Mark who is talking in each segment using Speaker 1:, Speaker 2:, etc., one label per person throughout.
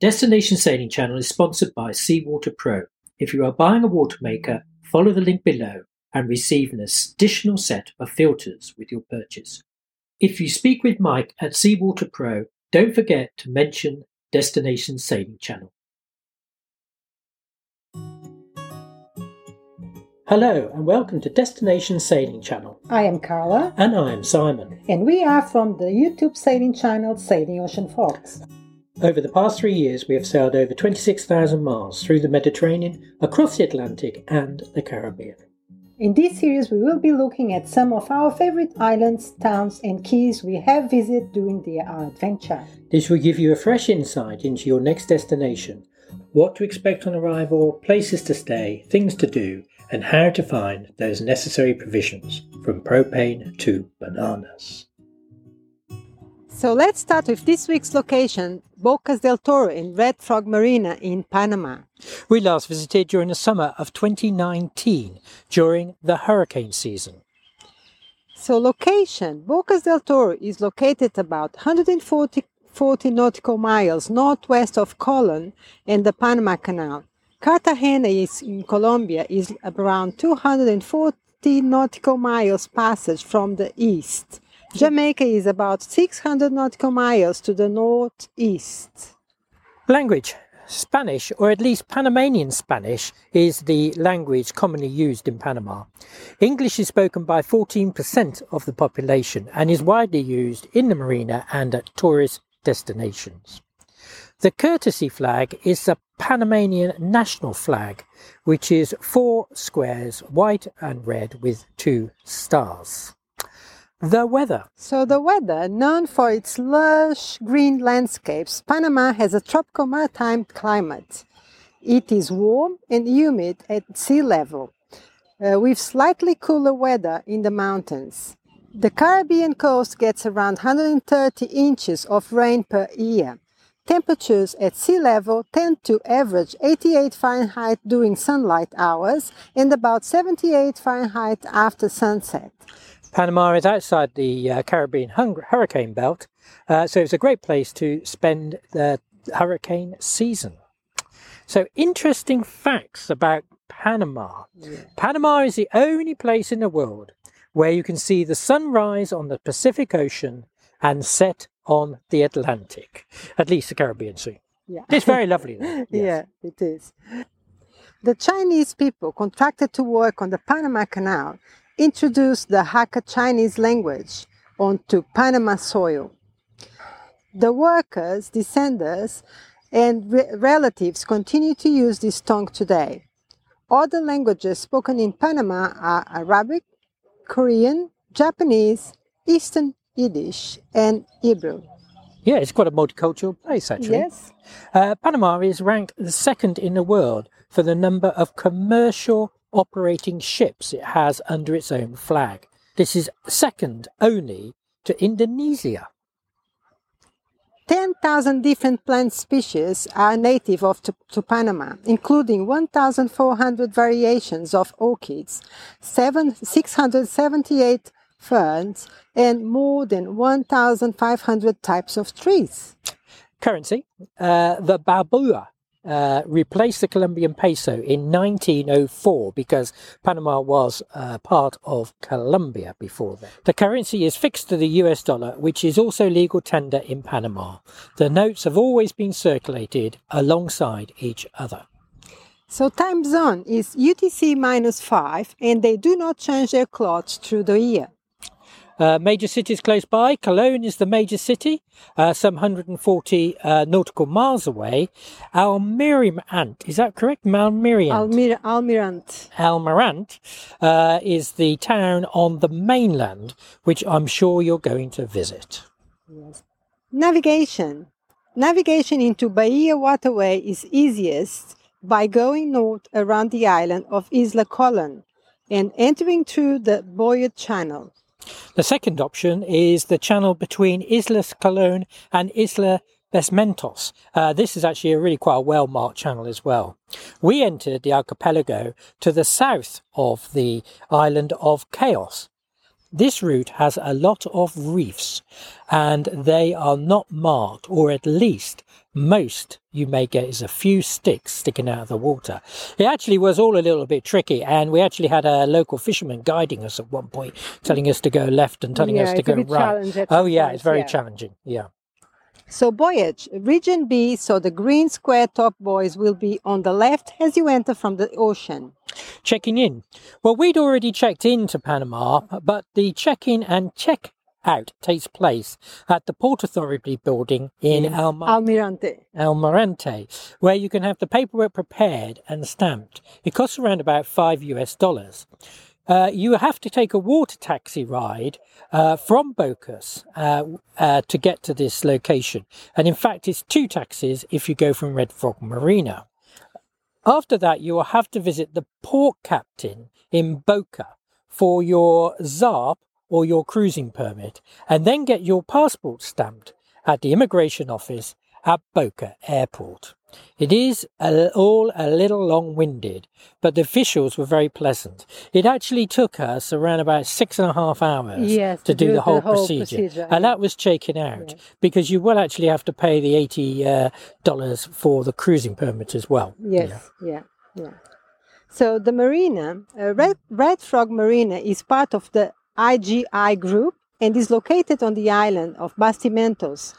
Speaker 1: Destination Sailing Channel is sponsored by Seawater Pro. If you are buying a water maker, follow the link below and receive an additional set of filters with your purchase. If you speak with Mike at Seawater Pro, don't forget to mention Destination Sailing Channel. Hello and welcome to Destination Sailing Channel.
Speaker 2: I am Carla.
Speaker 1: And I am Simon.
Speaker 2: And we are from the YouTube sailing channel Sailing Ocean Fox.
Speaker 1: Over the past three years, we have sailed over 26,000 miles through the Mediterranean, across the Atlantic, and the Caribbean.
Speaker 2: In this series, we will be looking at some of our favorite islands, towns, and keys we have visited during the, our adventure.
Speaker 1: This will give you a fresh insight into your next destination, what to expect on arrival, places to stay, things to do, and how to find those necessary provisions, from propane to bananas.
Speaker 2: So let's start with this week's location, Bocas del Toro in Red Frog Marina in Panama.
Speaker 1: We last visited during the summer of 2019, during the hurricane season.
Speaker 2: So location, Bocas del Toro is located about 140 40 nautical miles northwest of Colon and the Panama Canal. Cartagena is in Colombia is around 240 nautical miles passage from the east. Jamaica is about 600 nautical miles to the northeast.
Speaker 1: Language Spanish, or at least Panamanian Spanish, is the language commonly used in Panama. English is spoken by 14% of the population and is widely used in the marina and at tourist destinations. The courtesy flag is the Panamanian national flag, which is four squares, white and red, with two stars. The weather.
Speaker 2: So, the weather, known for its lush green landscapes, Panama has a tropical maritime climate. It is warm and humid at sea level, uh, with slightly cooler weather in the mountains. The Caribbean coast gets around 130 inches of rain per year. Temperatures at sea level tend to average 88 Fahrenheit during sunlight hours and about 78 Fahrenheit after sunset.
Speaker 1: Panama is outside the uh, Caribbean hurricane belt, uh, so it's a great place to spend the hurricane season. So, interesting facts about Panama. Yeah. Panama is the only place in the world where you can see the sunrise on the Pacific Ocean and set on the Atlantic, at least the Caribbean Sea. Yeah. It's very lovely.
Speaker 2: Yes. Yeah, it is. The Chinese people contracted to work on the Panama Canal introduced the Hakka Chinese language onto Panama soil. The workers, descendants, and re- relatives continue to use this tongue today. Other languages spoken in Panama are Arabic, Korean, Japanese, Eastern Yiddish, and Hebrew.
Speaker 1: Yeah, it's quite a multicultural place, actually.
Speaker 2: Yes.
Speaker 1: Uh, Panama is ranked the second in the world for the number of commercial operating ships it has under its own flag. This is second only to Indonesia.
Speaker 2: 10,000 different plant species are native of to, to, Panama, including 1,400 variations of orchids, 7, 678 ferns, and more than 1,500 types of trees.
Speaker 1: Currency, uh, the Balboa uh, replaced the Colombian peso in 1904 because Panama was uh, part of Colombia before then. The currency is fixed to the US dollar, which is also legal tender in Panama. The notes have always been circulated alongside each other.
Speaker 2: So time zone is UTC minus 5 and they do not change their clocks through the year.
Speaker 1: Uh, major cities close by. Colon is the major city, uh, some 140 uh, nautical miles away. Almirant, is that correct? Almirant.
Speaker 2: Almir- Almirant.
Speaker 1: Almirant uh, is the town on the mainland, which I'm sure you're going to visit.
Speaker 2: Yes. Navigation. Navigation into Bahia Waterway is easiest by going north around the island of Isla Colon and entering through the Boyot Channel.
Speaker 1: The second option is the channel between Islas Colon and Isla Bastimentos. Uh, this is actually a really quite well marked channel as well. We entered the archipelago to the south of the island of Chaos. This route has a lot of reefs and they are not marked, or at least most you may get is a few sticks sticking out of the water. It actually was all a little bit tricky, and we actually had a local fisherman guiding us at one point, telling us to go left and telling
Speaker 2: Yeah,
Speaker 1: us to go right. Oh, yeah, it's very
Speaker 2: yeah.
Speaker 1: challenging. Yeah.
Speaker 2: So buoyage, region B, so the green square top buoys will be on the left as you enter from the ocean.
Speaker 1: Checking in. Well, we'd already checked into Panama, but the check in and check out takes place at the Port Authority building in Alma-
Speaker 2: Almirante.
Speaker 1: Almirante, where you can have the paperwork prepared and stamped. It costs around about five US dollars. Uh, you have to take a water taxi ride uh, from Bocas uh, uh, to get to this location. And in fact, it's two taxis if you go from Red Frog Marina. After that, you will have to visit the port captain in Boca for your ZARP or your cruising permit, and then get your passport stamped at the immigration office at Boca Airport. It is a, all a little long winded, but the officials were very pleasant. It actually took us around about six and a half hours
Speaker 2: Yes,
Speaker 1: to, do,
Speaker 2: do
Speaker 1: the
Speaker 2: the
Speaker 1: whole,
Speaker 2: whole
Speaker 1: procedure.
Speaker 2: procedure,
Speaker 1: And
Speaker 2: yeah.
Speaker 1: that was shaken out because you will actually have to pay the $80 uh, for the cruising permit as well.
Speaker 2: Yes, yeah, yeah. So the marina, uh, Red, Red Frog Marina, is part of the IGI group and is located on the island of Bastimentos.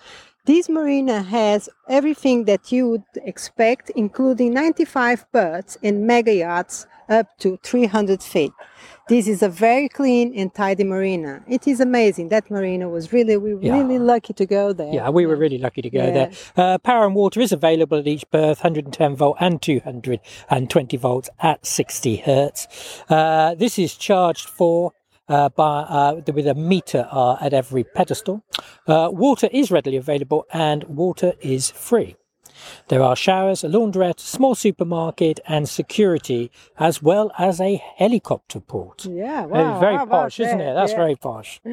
Speaker 2: This marina has everything that you would expect, including 95 berths and mega yachts up to 300 feet. This is a very clean and tidy marina. It is amazing. That marina was really, we were
Speaker 1: Yeah.
Speaker 2: really lucky to go there.
Speaker 1: Yeah, we were really lucky to go
Speaker 2: Yeah.
Speaker 1: there. Uh, power and water is available at each berth, 110 volt and 220 volts at 60 hertz. Uh, this is charged for uh, by uh, with a meter uh, at every pedestal. Uh, water is readily available and water is free. There are showers, a laundrette, small supermarket, and security, as well as a helicopter port.
Speaker 2: Yeah,
Speaker 1: Uh,
Speaker 2: wow.
Speaker 1: very posh, isn't it? That's
Speaker 2: Yeah.
Speaker 1: very posh.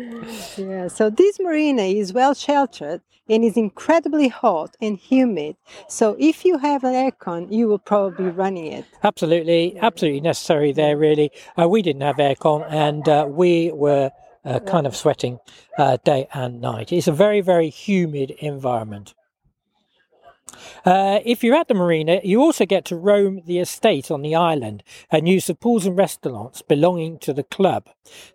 Speaker 2: Yeah, so this marina is well sheltered and is incredibly hot and humid. So if you have an aircon, you will probably be running it.
Speaker 1: Absolutely, absolutely necessary there, really. Uh, we didn't have aircon and uh, we were uh, kind of sweating uh, day and night. It's a very, very humid environment. Uh, if you're at the marina, you also get to roam the estate on the island and use the pools and restaurants belonging to the club.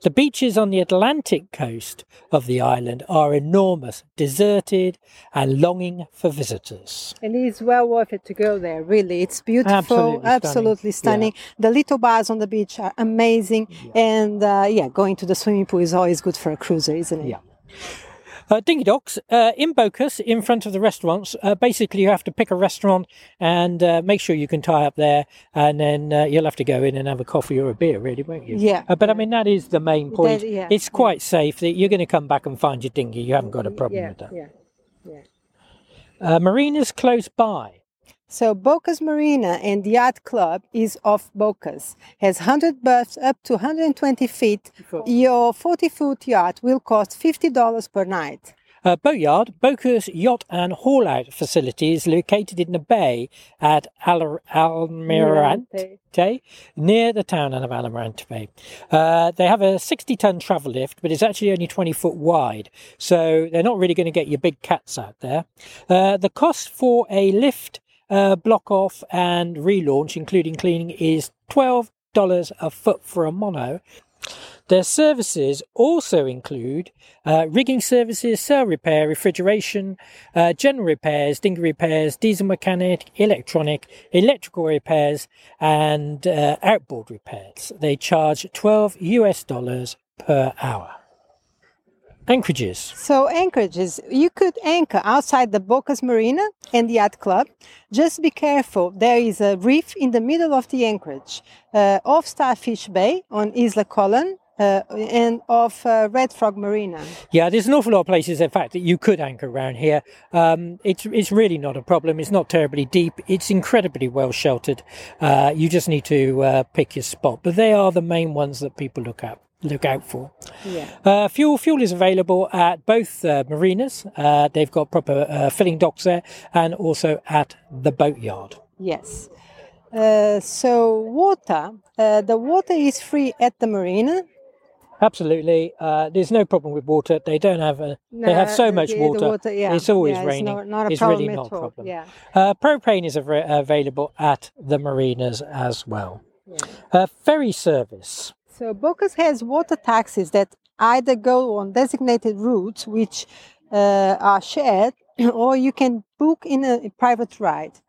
Speaker 1: The beaches on the Atlantic coast of the island are enormous, deserted, and longing for visitors.
Speaker 2: It's well worth it to go there, really. It's beautiful,
Speaker 1: Absolutely
Speaker 2: absolutely,
Speaker 1: stunning.
Speaker 2: stunning. The little bars on the beach are amazing. And uh, yeah, going to the swimming pool is always good for a cruiser, isn't it?
Speaker 1: Yeah. Uh, Dingy Docks uh, in Bocas, in front of the restaurants. Uh, basically, you have to pick a restaurant and uh, make sure you can tie up there, and then uh, you'll have to go in and have a coffee or a beer, really, won't you?
Speaker 2: Yeah.
Speaker 1: Uh, but I mean, that is the main point.
Speaker 2: That- yeah,
Speaker 1: it's quite safe that you're going to come back and find your dinghy. You haven't got a problem
Speaker 2: Yeah,
Speaker 1: with that.
Speaker 2: Yeah. Yeah.
Speaker 1: Uh, marinas close by.
Speaker 2: So Bocas Marina and Yacht Club is off Bocas. Has 100 berths up to 120 feet. Your 40 foot yacht will cost $50 per night.
Speaker 1: Uh, Boatyard, Bocas Yacht and Haul Out facility is located in the bay at Al- Almirante, near the town of Almirante Bay. Uh, they have a 60 ton travel lift, but it's actually only 20 foot wide, so they're not really going to get your big cats out there. Uh, the cost for a lift, uh, block off, and relaunch, including cleaning, is $12 a foot for a mono. Their services also include uh, rigging services, sail repair, refrigeration, uh, general repairs, dinghy repairs, diesel mechanic, electronic, electrical repairs, and uh, outboard repairs. They charge 12 US dollars per hour. Anchorages.
Speaker 2: So anchorages, you could anchor outside the Bocas Marina and the Yacht Club. Just be careful. There is a reef in the middle of the anchorage, uh, off Starfish Bay on Isla Colon. Uh, and off uh, Red Frog Marina.
Speaker 1: Yeah, there's an awful lot of places, in fact, that you could anchor around here. Um, it's it's really not a problem. It's not terribly deep. It's incredibly well sheltered. Uh, you just need to uh, pick your spot. But they are the main ones that people look at look out for.
Speaker 2: Yeah.
Speaker 1: Uh, fuel fuel is available at both uh, marinas. Uh, they've got proper uh, filling docks there, and also at the boatyard.
Speaker 2: Yes. Uh, so water, uh, the water is free at the marina.
Speaker 1: Absolutely. Uh, there's no problem with water. They don't have a. they have so much
Speaker 2: the- the
Speaker 1: water.
Speaker 2: yeah,
Speaker 1: It's always
Speaker 2: yeah,
Speaker 1: raining.
Speaker 2: It's, not, not a
Speaker 1: It's
Speaker 2: problem
Speaker 1: really
Speaker 2: at
Speaker 1: not a problem.
Speaker 2: Yeah.
Speaker 1: Uh, propane is av- available at the marinas as well.
Speaker 2: yeah.
Speaker 1: Uh, ferry service.
Speaker 2: So Bocas has water taxis that either go on designated routes, which uh, are shared, or you can book in a private ride.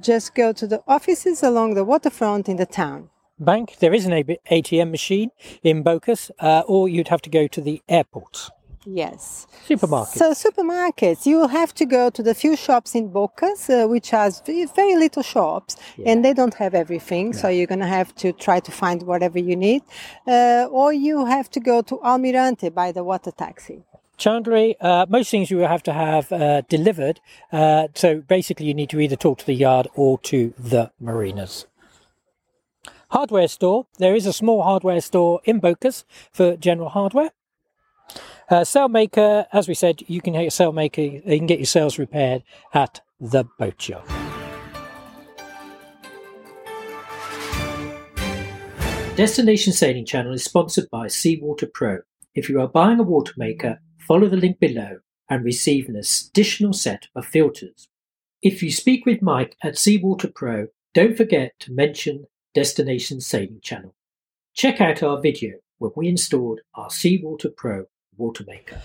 Speaker 2: Just go to the offices along the waterfront in the town.
Speaker 1: Bank. There is an ATM machine in Bocas, uh, or you'd have to go to the airport.
Speaker 2: Yes.
Speaker 1: Supermarket.
Speaker 2: So supermarkets, you will have to go to the few shops in Bocas, uh, which has very, little shops, and they don't have everything. So you're going to have to try to find whatever you need, uh, or you have to go to Almirante by the water taxi.
Speaker 1: Chandlery, uh, most things you will have to have uh, delivered. Uh, so basically, you need to either talk to the yard or to the marinas. Hardware store. There is a small hardware store in Bocas for general hardware. Uh, Sailmaker, as we said, you can get your Sailmaker, you can get your sails repaired at the boat yard. Destination Sailing Channel is sponsored by Seawater Pro. If you are buying a water maker, follow the link below and receive an additional set of filters. If you speak with Mike at Seawater Pro, don't forget to mention Destination Sailing Channel. Check out our video when we installed our Seawater Pro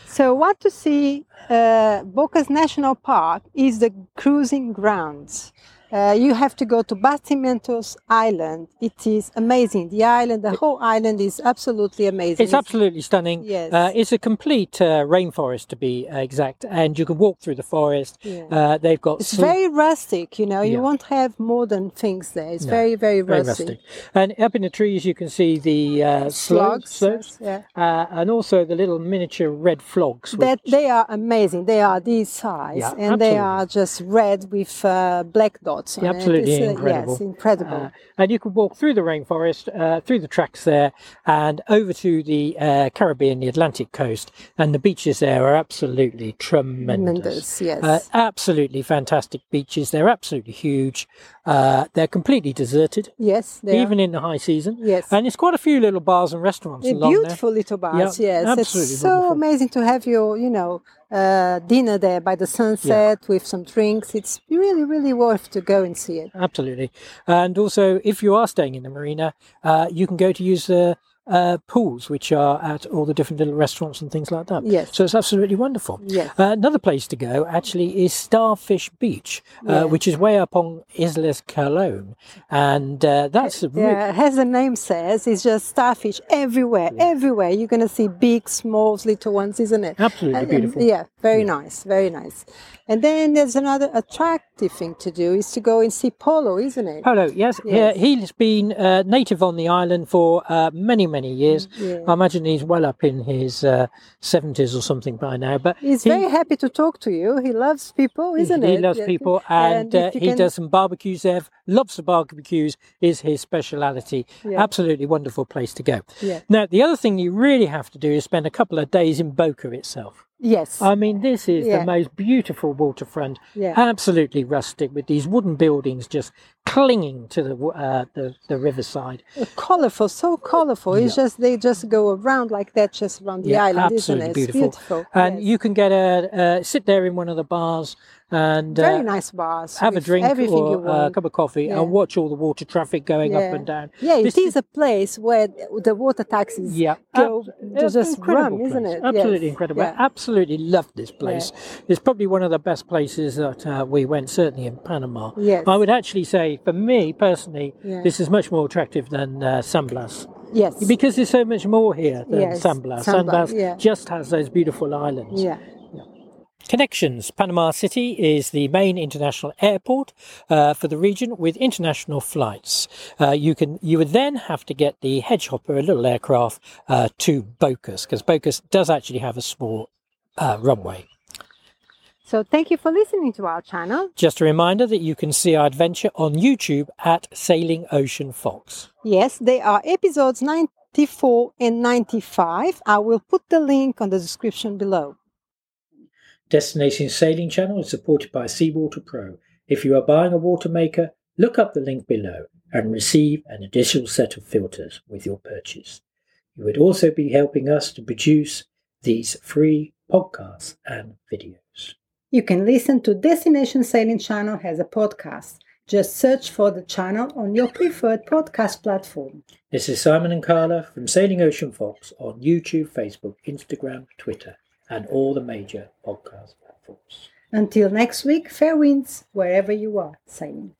Speaker 2: So, what to see uh, Bocas National Park is the cruising grounds. Uh, you have to go to Bastimentos Island. It is amazing. The island, the whole island is absolutely amazing.
Speaker 1: It's absolutely stunning.
Speaker 2: Yes.
Speaker 1: Uh, it's a complete uh, rainforest to be uh, exact, and you can walk through the forest.
Speaker 2: Yeah.
Speaker 1: Uh, they've got
Speaker 2: It's very rustic, you know. You
Speaker 1: Yeah.
Speaker 2: won't have modern things there. It's
Speaker 1: No,
Speaker 2: very, very,
Speaker 1: very
Speaker 2: rustic.
Speaker 1: rustic. And up in the trees, you can see the uh, slopes,
Speaker 2: Slugs,
Speaker 1: slopes
Speaker 2: yeah.
Speaker 1: uh, and also the little miniature red flogs. which-
Speaker 2: That they are amazing. They are this size, and they are just red with uh, black dots. It.
Speaker 1: Absolutely
Speaker 2: uh,
Speaker 1: incredible.
Speaker 2: Yes, incredible.
Speaker 1: Uh, and you can walk through the rainforest, uh, through the tracks there, and over to the uh, Caribbean, the Atlantic coast, and the beaches there are absolutely tremendous.
Speaker 2: Tremendous, yes.
Speaker 1: Uh, absolutely fantastic beaches. They're absolutely huge. Uh, they're completely deserted,
Speaker 2: yes,
Speaker 1: even in the high season.
Speaker 2: Yes.
Speaker 1: And it's quite a few little bars and restaurants
Speaker 2: They're
Speaker 1: along
Speaker 2: beautiful little bars.
Speaker 1: Yeah,
Speaker 2: yes,
Speaker 1: absolutely
Speaker 2: it's so
Speaker 1: wonderful.
Speaker 2: amazing to have your, you know, uh, dinner there by the sunset with some drinks. It's really, really worth to go and see it.
Speaker 1: Absolutely. And also, if you are staying in the marina, uh, you can go to use the uh, pools, which are at all the different little restaurants and things like that.
Speaker 2: Yes.
Speaker 1: So it's absolutely wonderful.
Speaker 2: Yes.
Speaker 1: Uh, another place to go actually is Starfish Beach, uh, which is way up on Islas Colón, and uh, that's a re-
Speaker 2: Yeah, as the name says, it's just starfish everywhere, everywhere. You're going to see big, small, little ones, isn't it?
Speaker 1: Absolutely
Speaker 2: And- and-
Speaker 1: beautiful.
Speaker 2: yeah, very nice, very nice. And then there's another attractive thing to do is to go and see polo, isn't it?
Speaker 1: Polo, yes,
Speaker 2: Yes.
Speaker 1: Yeah, he's been uh, native on the island for uh, many, many years.
Speaker 2: Yeah.
Speaker 1: I imagine he's well up in his uh, 70s or something by now. But
Speaker 2: He's
Speaker 1: he,
Speaker 2: very happy to talk to you. He loves people, isn't
Speaker 1: he
Speaker 2: it?
Speaker 1: loves people and, uh, he
Speaker 2: can-
Speaker 1: does some barbecues there. Loves the barbecues, is his speciality.
Speaker 2: Yeah.
Speaker 1: Absolutely wonderful place to go.
Speaker 2: Yeah.
Speaker 1: Now, the other thing you really have to do is spend a couple of days in Boca itself.
Speaker 2: Yes.
Speaker 1: I mean, this is
Speaker 2: Yeah.
Speaker 1: the most beautiful waterfront.
Speaker 2: Yeah.
Speaker 1: Absolutely rustic with these wooden buildings just clinging to the uh, the, the riverside.
Speaker 2: colorful, so colorful. It's just they just go around like that, just around the
Speaker 1: Yeah,
Speaker 2: island, isn't
Speaker 1: absolutely
Speaker 2: it?
Speaker 1: beautiful.
Speaker 2: It's beautiful.
Speaker 1: And
Speaker 2: yes.
Speaker 1: you can get a uh, sit there in one of the bars and uh,
Speaker 2: very nice bars.
Speaker 1: have a drink or uh, a cup of coffee
Speaker 2: Yeah.
Speaker 1: and watch all the water traffic going
Speaker 2: yeah.
Speaker 1: up and down.
Speaker 2: Yeah,
Speaker 1: This
Speaker 2: it is a place where the water taxis
Speaker 1: Yeah,
Speaker 2: go to just run, isn't
Speaker 1: place.
Speaker 2: it?
Speaker 1: Absolutely
Speaker 2: Yes.
Speaker 1: incredible.
Speaker 2: Yeah.
Speaker 1: I absolutely loved this place. It's probably one of the best places that uh, we went, certainly in Panama.
Speaker 2: Yes.
Speaker 1: I would actually say, for me personally, this is much more attractive than uh, San Blas.
Speaker 2: Yes.
Speaker 1: Because there's so much more here than
Speaker 2: Yes,
Speaker 1: San Blas.
Speaker 2: San Blas,
Speaker 1: just has those beautiful islands.
Speaker 2: yeah.
Speaker 1: Connections. Panama City is the main international airport uh, for the region with international flights. Uh, you can you would then have to get the Hedgehopper, a little aircraft, uh, to Bocas because Bocas does actually have a small uh, runway.
Speaker 2: So thank you for listening to our channel.
Speaker 1: Just a reminder that you can see our adventure on YouTube at Sailing Ocean Fox.
Speaker 2: Yes, they are episodes 94 and 95. I will put the link on the description below.
Speaker 1: Destination Sailing Channel is supported by Seawater Pro. If you are buying a water maker, look up the link below and receive an additional set of filters with your purchase. You would also be helping us to produce these free podcasts and videos.
Speaker 2: You can listen to Destination Sailing Channel as a podcast. Just search for the channel on your preferred podcast platform.
Speaker 1: This is Simon and Carla from Sailing Ocean Fox on YouTube, Facebook, Instagram, Twitter, and all the major podcast platforms.
Speaker 2: Until next week, fair winds wherever you are sailing.